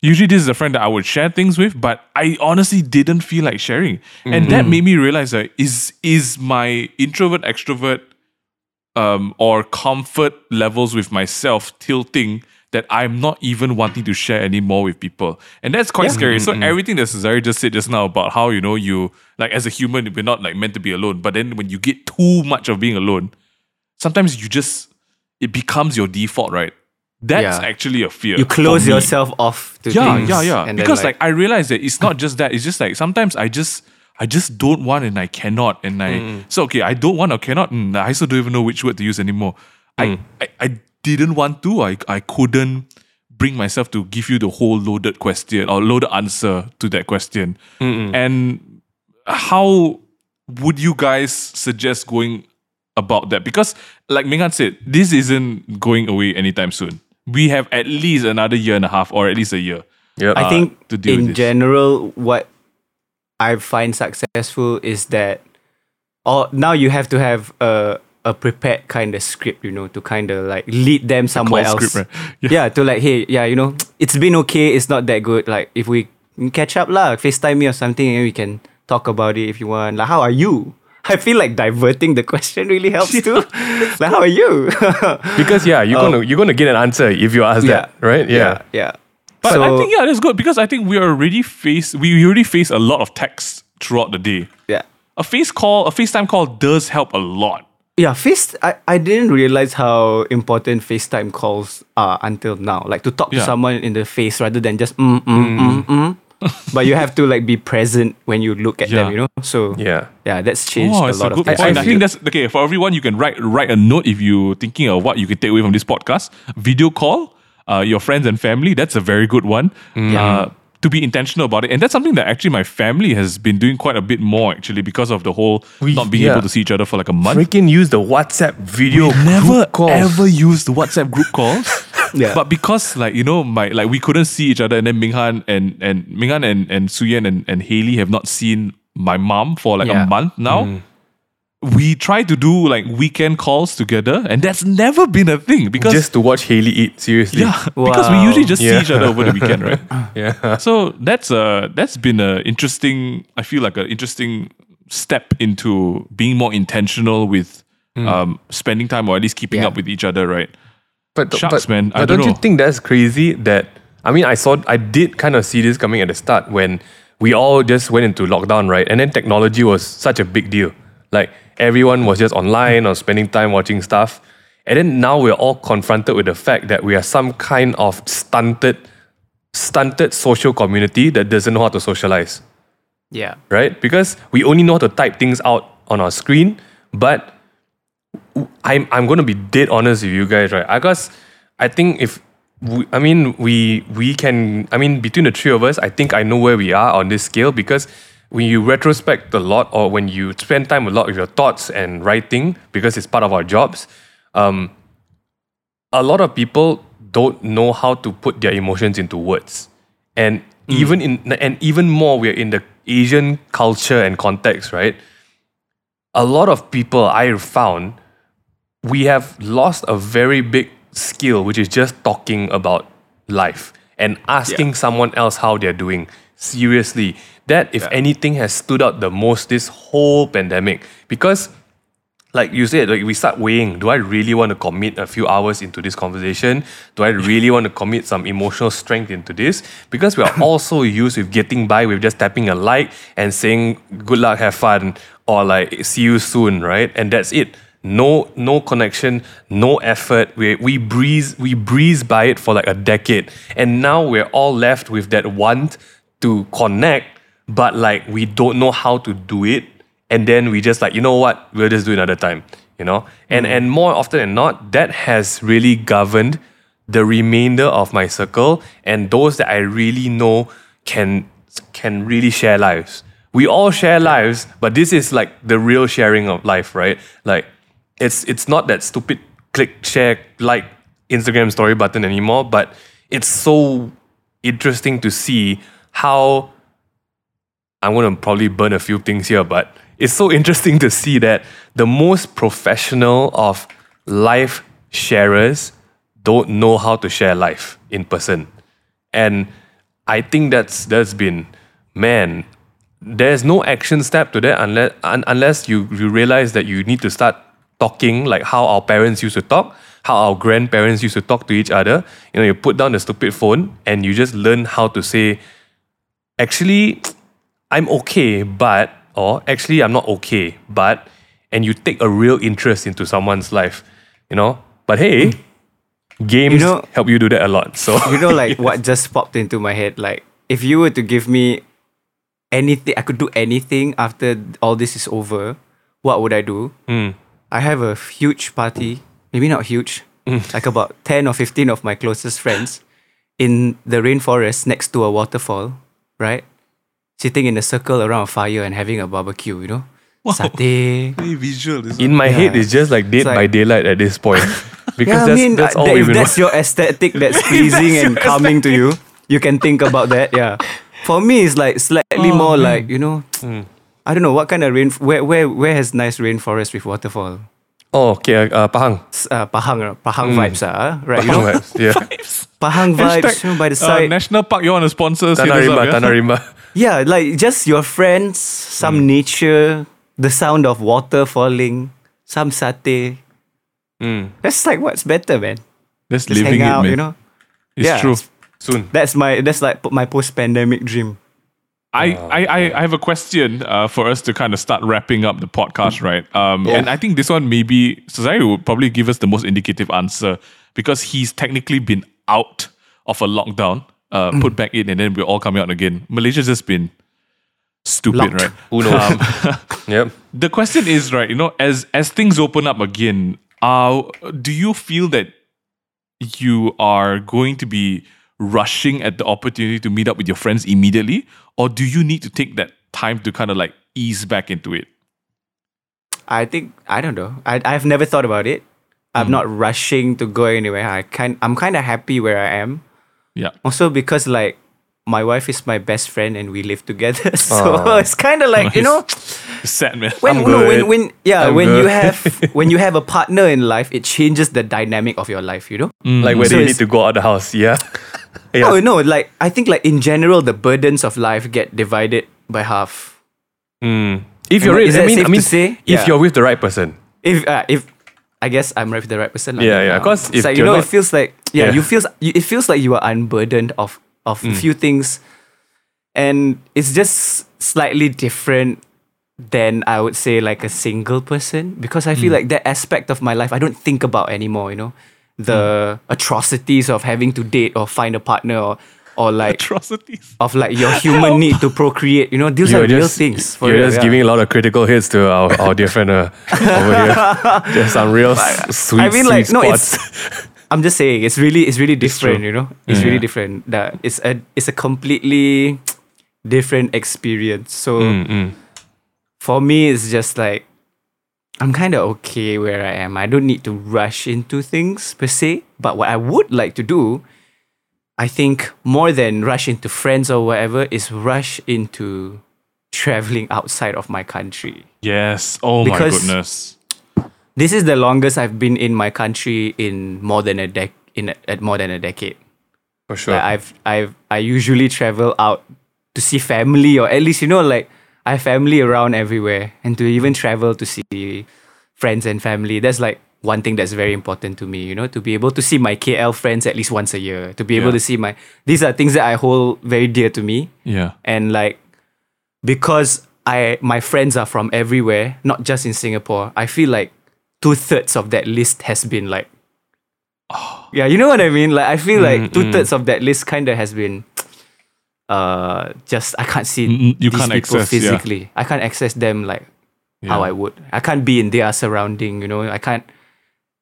usually this is a friend that I would share things with, but I honestly didn't feel like sharing, and that made me realize that is is my introvert extrovert um, or comfort levels with myself tilting that I'm not even wanting to share anymore with people. And that's quite scary. So everything that Cesare just said just now about how, you know, you like as a human, we're not like meant to be alone. But then when you get too much of being alone, sometimes you just it becomes your default, right? That's Yeah. actually a fear. You close yourself off to Yeah, things. yeah, yeah. then, Because like, I realize that it's not just that. It's just like sometimes I just I just don't want and I cannot and I so okay I don't want or cannot and I also don't even know which word to use anymore. I, mm. I I didn't want to. I I couldn't bring myself to give you the whole loaded question or loaded answer to that question. And how would you guys suggest going about that? Because like Minghan said, this isn't going away anytime soon. We have at least another year and a half or at least a year. Yep. I uh, think to deal in this. general, what I find successful is that, or now you have to have a a prepared kind of script, you know, to kind of like lead them somewhere call else. script, right? Yeah. Yeah. to like, hey, yeah, you know, it's been okay. It's not that good. Like, if we catch up lah, FaceTime me or something, and we can talk about it if you want. Like, how are you? I feel like diverting the question really helps too. like, how are you? Because yeah, you're gonna you're gonna get an answer if you ask that, right? yeah, yeah. But so, I think yeah, that's good because I think we are already face we already face a lot of text throughout the day. yeah. A face call, a FaceTime call does help a lot. Yeah, face. I, I didn't realize how important FaceTime calls are until now. Like to talk Yeah. to someone in the face rather than just mm mm mm mm. but you have to like be present when you look at them. You know. So Yeah. yeah, that's changed Oh, a lot a of good things. point. I, I think that's okay for everyone. You can write write a note if you're thinking of what you can take away from this podcast. Video call, uh, your friends and family. That's a very good one. Uh, to be intentional about it, and that's something that actually my family has been doing quite a bit more actually because of the whole We- not being yeah. able to see each other for like a month. Freaking use the WhatsApp video never group calls. ever used WhatsApp group calls. Yeah. But because like you know my like we couldn't see each other and then Minghan and and Minghan and and Suyen and, and Haley have not seen my mom for like Yeah. a month now. We try to do like weekend calls together and that's never been a thing because just to watch Haley eat. Seriously. yeah because we usually just Yeah. see each other over the weekend, right? Yeah. So that's a that's been a interesting. I feel like an interesting step into being more intentional with um, spending time or at least keeping Yeah. up with each other, right? But, Shucks, but, man, I But don't don't, you think that's crazy? That I mean, I saw, I did kind of see this coming at the start when we all just went into lockdown, right? And then technology was such a big deal. Like everyone was just online or spending time watching stuff. And then now we're all confronted with the fact that we are some kind of stunted, stunted social community that doesn't know how to socialize yeah. right? Because we only know how to type things out on our screen, but I'm I'm gonna be dead honest with you guys, right? I guess I think if we, I mean we we can I mean between the three of us, I think I know where we are on this scale because when you retrospect a lot or when you spend time a lot with your thoughts and writing because it's part of our jobs, um, a lot of people don't know how to put their emotions into words. And even in and even more we're in the asian culture and context right? A lot of people i found we have lost a very big skill which is just talking about life and asking someone else how they're doing seriously that if anything has stood out the most this whole pandemic because like you said, like we start weighing, do I really want to commit a few hours into this conversation? Do I really want to commit some emotional strength into this? Because we are also used with getting by with just tapping a like and saying good luck, have fun, or like see you soon, right? And that's it. No, no connection, no effort. We we breeze we breeze by it for like a decade, and now we're all left with that want to connect, but like we don't know how to do it. And then we just like you know what? We'll just do it another time you know? And mm. and more often than not that has really governed the remainder of my circle and those that i really know can can really share lives. We all share lives but this is like the real sharing of life right? Like it's it's not that stupid click share like instagram story button anymore but it's so interesting to see how I'm to probably burn a few things here, but it's so interesting to see that the most professional of life sharers don't know how to share life in person. And I think that's that's been man, there's no action step to that unless un, unless you, you realize that you need to start talking like how our parents used to talk, how our grandparents used to talk to each other. You know, you put down the stupid phone and you just learn how to say, actually, I'm okay, but, or actually, I'm not okay, but, and you take a real interest into someone's life, you know? But hey, games You know- help you do that a lot. So, You know, like what just popped into my head. Like, if you were to give me anything, I could do anything after all this is over. What would I do? Mm. I have a huge party, maybe not huge, like about 10 or 15 of my closest friends in the rainforest next to a waterfall, right? Sitting in a circle around a fire and having a barbecue, you know? Satay. Very visual. This in my head, Yeah. it's just like Dead It's by Daylight at this point. Because Yeah, I that's, mean, that's uh, all that- if been that's your aesthetic that's pleasing and calming to you, you can think about that. Yeah. For me, it's like slightly Oh, more man. like you know, I don't know what kind of rain. Where where where has nice rainforest with waterfall? Oh, okay, uh, Pahang. S- Uh, Pahang, uh, Pahang vibes, uh, right? You know, vibes, yeah. Pahang vibes Hashtag, you know, by the uh, side. National Park, you want to sponsor? us, Tanah us up, Rimba, yeah? Tanah Rimba. yeah, like just your friends, some nature, the sound of water falling, some satay. Mm. That's like what's better, man. That's Just living hang out, it, man. you know. It's Yeah. true. Soon. That's my that's like my post-pandemic dream. I, I, I, I have a question uh, for us to kind of start wrapping up the podcast, right? Um, Yeah. And I think this one maybe Cesare would probably give us the most indicative answer because he's technically been out of a lockdown, uh, Mm. put back in, and then we're all coming out again. Malaysia's just been stupid, Locked. right? Who knows? yep. the question is right you know as as things open up again uh do you feel that you are going to be rushing at the opportunity to meet up with your friends immediately or do you need to take that time to kind of like ease back into it I think I don't know. I I've never thought about it. I'm Mm. not rushing to go anywhere. I kind I'm kind of happy where I am. yeah Also because like my wife is my best friend and we live together. So it's kind of like, you know, sad man when I'm no, when when yeah, I'm when you have when you have a partner in life, it changes the dynamic of your life, you know? Like whether So you need to go out of the house. Yeah. Yeah. Oh no, like I think like in general the burdens of life get divided by half. Mm. If you're, with- is I mean, I mean, say? if Yeah. you're with the right person. If uh, if I guess I'm right with the right person. lah, Yeah, yeah, now. 'cause it's if like you know, not- it feels like yeah, Yeah. Mm. you feels you, it feels like you are unburdened of of a few things, and it's just slightly different than I would say like a single person because I Mm. feel like that aspect of my life I don't think about anymore. You know, the Mm. atrocities of having to date or find a partner or or like atrocities of like your human need to procreate. You know, these You're are real just, things. For you're real, just yeah. giving a lot of critical hits to our, our dear friend uh, over here. Just some real s- sweet, I mean, sweet like, no, it's. I'm just saying, it's really, it's really different. true. You know, it's really Yeah. different. That it's a, it's a completely different experience. So Mm, mm. for me, it's just like I'm kind of okay where I am. I don't need to rush into things per se. But what I would like to do, I think, more than rush into friends or whatever, is rush into traveling outside of my country. yes oh Because- my goodness This is the longest I've been in my country in more than a dec in a, at more than a decade. For sure. Like I've I've I usually travel out to see family or at least you know like I have family around everywhere and to even travel to see friends and family. That's like one thing that's very important to me, you know, to be able to see my KL friends at least once a year, to be able Yeah. to see my these are things that I hold very dear to me yeah and like because I my friends are from everywhere, not just in Singapore. I feel like two thirds of that list has been like, Oh. yeah, you know what I mean. Like I feel like mm, mm. two thirds of that list kind of has been, uh, just I can't see Mm, you these can't people access, yeah. physically. I can't access them like how I would. I can't be in their surrounding. You know, I can't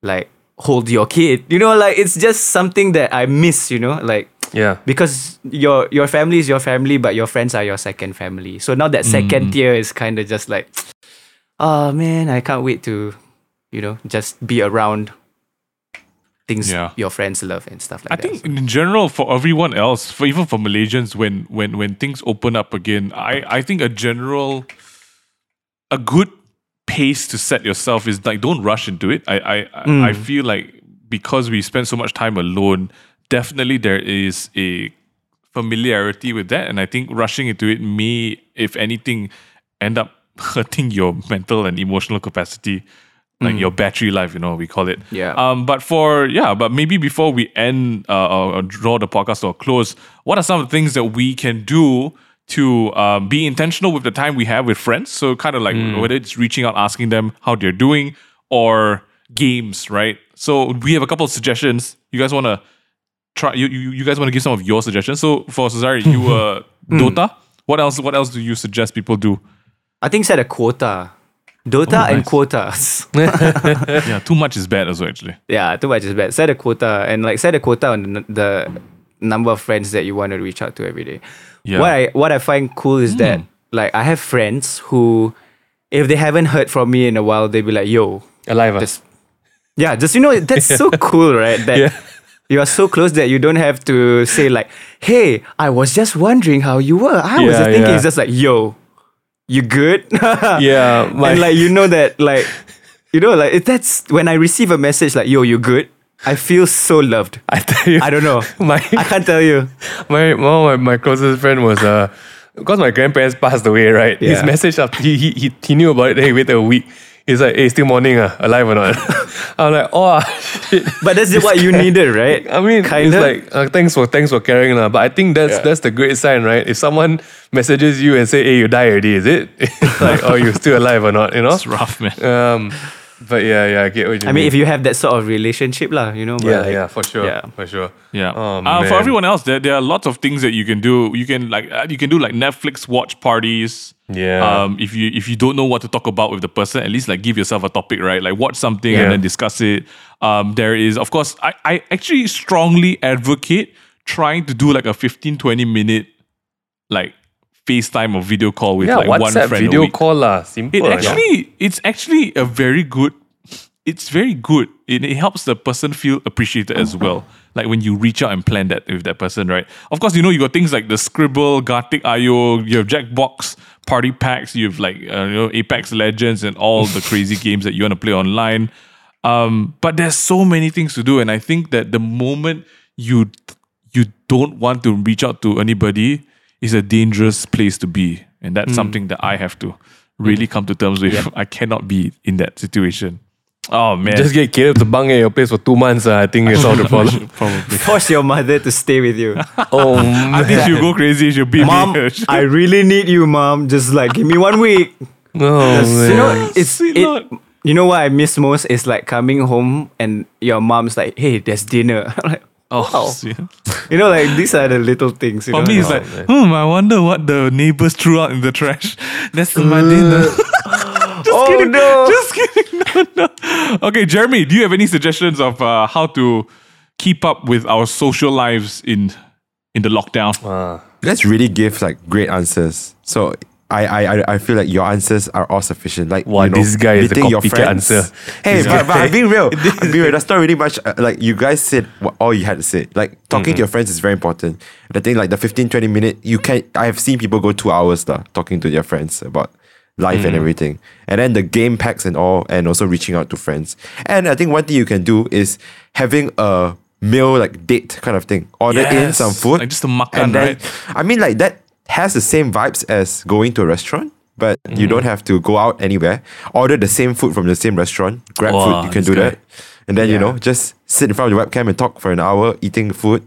like hold your kid. You know, like it's just something that I miss. You know, like yeah. because your your family is your family, but your friends are your second family. So now that second tier is kind of just like, oh man, I can't wait to, you know, just be around things Yeah. your friends love and stuff like I that. I think in general for everyone else, for even for Malaysians, when when when things open up again, I I think a general, a good pace to set yourself is like don't rush into it. I I I- I feel like because we spend so much time alone, definitely there is a familiarity with that, and I think rushing into it may, if anything, end up hurting your mental and emotional capacity. Like your battery life, you know, we call it. Yeah. Um, but for yeah, but maybe before we end uh, or, or draw the podcast or close, what are some of the things that we can do to um, be intentional with the time we have with friends? So kind of like whether it's reaching out, asking them how they're doing, or games, right? So we have a couple of suggestions. You guys want to try? You, you you guys want to give some of your suggestions? So for Cesare, you uh, Dota. What else? What else do you suggest people do? I think set a quota, Dota Oh, and quotas. yeah, too much is bad as well. Actually, yeah, too much is bad. Set a quota and like set a quota on the, the number of friends that you want to reach out to every day. Yeah. What I what I find cool is that like I have friends who, if they haven't heard from me in a while, they be like, "Yo, Alive. ah. just yeah, just you know that's so cool, right? That Yeah. you are so close that you don't have to say like, "Hey, I was just wondering how you were." I was just thinking yeah. it's just like, "Yo, you good?" yeah. My, and like you know that like you know like that's when I receive a message like, "Yo, you good?" I feel so loved. I tell you, I don't know. My I can't tell you. my of my, my closest friend was uh because my grandparents passed away, right? His message after he, he he he knew about it. Hey, wait a week. He's like, hey, still morning, ah, alive or not? I'm like, oh shit. But that's what you needed, right? I mean, Kinda. it's like uh, thanks for thanks for caring, lah. But I think that's that's the great sign, right? If someone messages you and say, "Hey, you died already," is it? Like, oh, you're still alive or not? You know? It's rough, man. Um, but yeah, yeah, I get what you I mean, if you have that sort of relationship, lah, you know. but yeah, like- yeah, for sure, Yeah. for sure. Yeah. Oh, uh, for everyone else, there, there are lots of things that you can do. You can like uh, you can do like Netflix watch parties. Yeah. Um, if you if you don't know what to talk about with the person, at least like give yourself a topic, right? Like watch something Yeah. and then discuss it. Um, there is of course I, I actually strongly advocate trying to do like a 15, 20 minute like FaceTime or video call with Yeah, like one WhatsApp friend a video week. call lah. Simple. It yeah. actually, it's actually a very good. It's very good. It, it helps the person feel appreciated as well. Like when you reach out and plan that with that person, right? Of course, you know you got things like the Skribbl, Gartic IO, you have Jackbox party packs, you have like uh, you know Apex Legends and all the crazy games that you want to play online. Um, but there's so many things to do, and I think that the moment you you don't want to reach out to anybody is a dangerous place to be, and that's something that I have to really come to terms with. I cannot be in that situation. Oh man, Just get Caleb to bang at your place for two months. ah, I think it's all the problem. probably. Force your mother to stay with you. oh man. I think she'll go crazy. She'll beat mom, me. I really need you, mom. Just like give me one week. no, man. You know, it's it, You know what I miss most is like coming home and your mom's like, "Hey, there's dinner." I'm like, oh, wow. see. You know, like these are the little things. You For know? me, it's like, hmm, I wonder what the neighbors threw out in the trash. That's my dinner. oh kidding. no. Just kidding. No, no. Okay, Jeremy, do you have any suggestions of uh, how to keep up with our social lives in in the lockdown? Ah. Let's really give like great answers. So I I I- I feel like your answers are all sufficient. Like Wow, you know, this guy is the meeting your friends. answer. Hey, This but, but I'm being real. I'm being real. That's not really much. Uh, like you guys said what all you had to say. Like talking to your friends is very important. The thing like the 15, 20 minute, you can. I have seen people go two hours talking to their friends about life and everything. And then the game packs and all, and also reaching out to friends. And I think one thing you can do is having a meal like date kind of thing. Order in Yes, some food. like just a makan, and then, right? I mean, like that has the same vibes as going to a restaurant, but Mm-hmm. you don't have to go out anywhere. Order the same food from the same restaurant. Grab Wow, food, you can do guy. that. And then, you know, just sit in front of the webcam and talk for an hour eating food.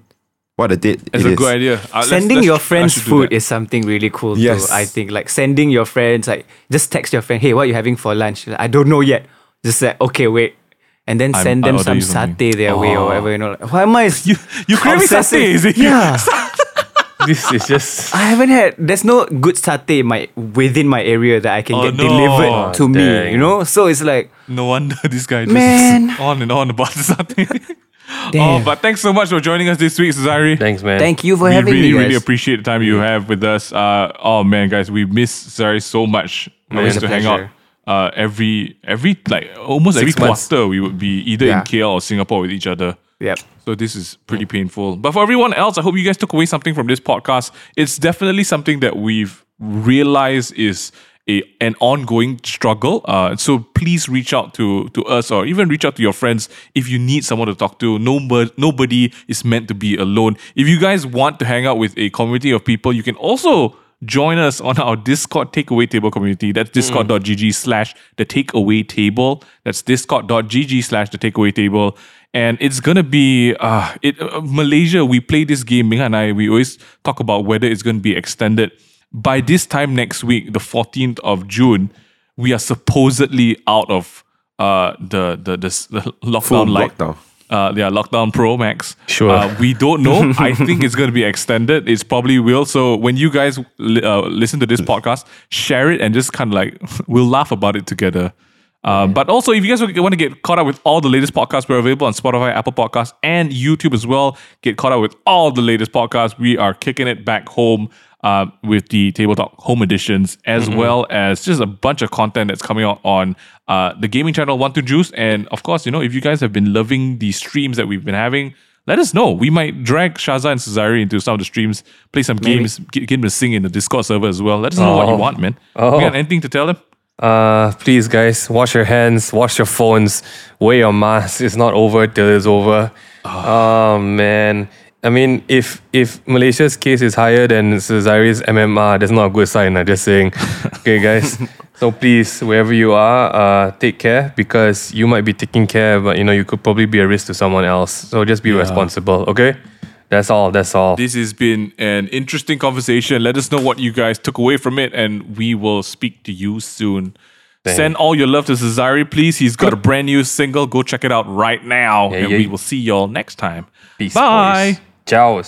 What a date It's it a is. good idea. Uh, let's- Sending let's- your friends food is something really cool Yes. too. I think like sending your friends like just text your friend, hey, what are you having for lunch? I don't know yet. Just like okay, wait, and then I'm- send them some you satay their way or Oh. whatever. You know, like, why am I? You you craving Obsessive. satay, is it? Yeah. this is just I haven't had. There's no good satay in my within my area that I can Oh, get no. delivered to me. Dang. You know, so it's like No wonder this guy just Man. on and on about something. oh, Damn. but thanks so much for joining us this week, Cesare. thanks, man. thank you for we having really, me, guys. really appreciate the time you have with us. Uh, oh man, guys, we miss Cesare so much. We used to a hang out pleasure. uh, every every like almost Six every months. quarter. We would be either Yeah. in KL or Singapore with each other. Yep. So this is pretty painful. But for everyone else, I hope you guys took away something from this podcast. It's definitely something that we've realized is a an ongoing struggle. Uh, so please reach out to to us or even reach out to your friends if you need someone to talk to. Nobody nobody is meant to be alone. If you guys want to hang out with a community of people, you can also join us on our Discord takeaway table community. That's discord.gg slash the takeaway table. That's discord.gg slash the takeaway table. And it's gonna be uh it uh, Malaysia, we play this game, Ming and I, we always talk about whether it's gonna be extended. By this time next week, the 14th of June, we are supposedly out of uh the the the, the lockdown Full light. lockdown. Uh, yeah, lockdown pro max. Sure. Uh, we don't know. I think it's going to be extended. It's probably will. So when you guys uh, listen to this podcast, share it and just kind of like we'll laugh about it together. Uh, But also, if you guys want to get caught up with all the latest podcasts, we're available on Spotify, Apple Podcasts, and YouTube as well. Get caught up with all the latest podcasts. We are kicking it back home uh, with the Tabletop Home Editions, as well as just a bunch of content that's coming out on uh, the gaming channel One Two Juice. And of course, you know, if you guys have been loving the streams that we've been having, let us know. We might drag Shaza and Cesare into some of the streams, play some games, get, get them to sing in the Discord server as well. Let us know what you Oh. want, man. Oh. You got anything to tell them? Uh, please, guys, wash your hands, wash your phones, wear your mask. It's not over till it's over. Oh, man. I mean, if if Malaysia's case is higher than Cesare's MMR, that's not a good sign. I'm just saying. okay, guys. So please, wherever you are, uh, take care because you might be taking care, but you know you could probably be a risk to someone else. So just be responsible. Okay. That's all. That's all. This has been an interesting conversation. Let us know what you guys took away from it, and we will speak to you soon. Send all your love to Cesare, please. He's got a brand new single. Go check it out right now, and yeah. we will see y'all next time. Peace. Bye. boys. Ciao.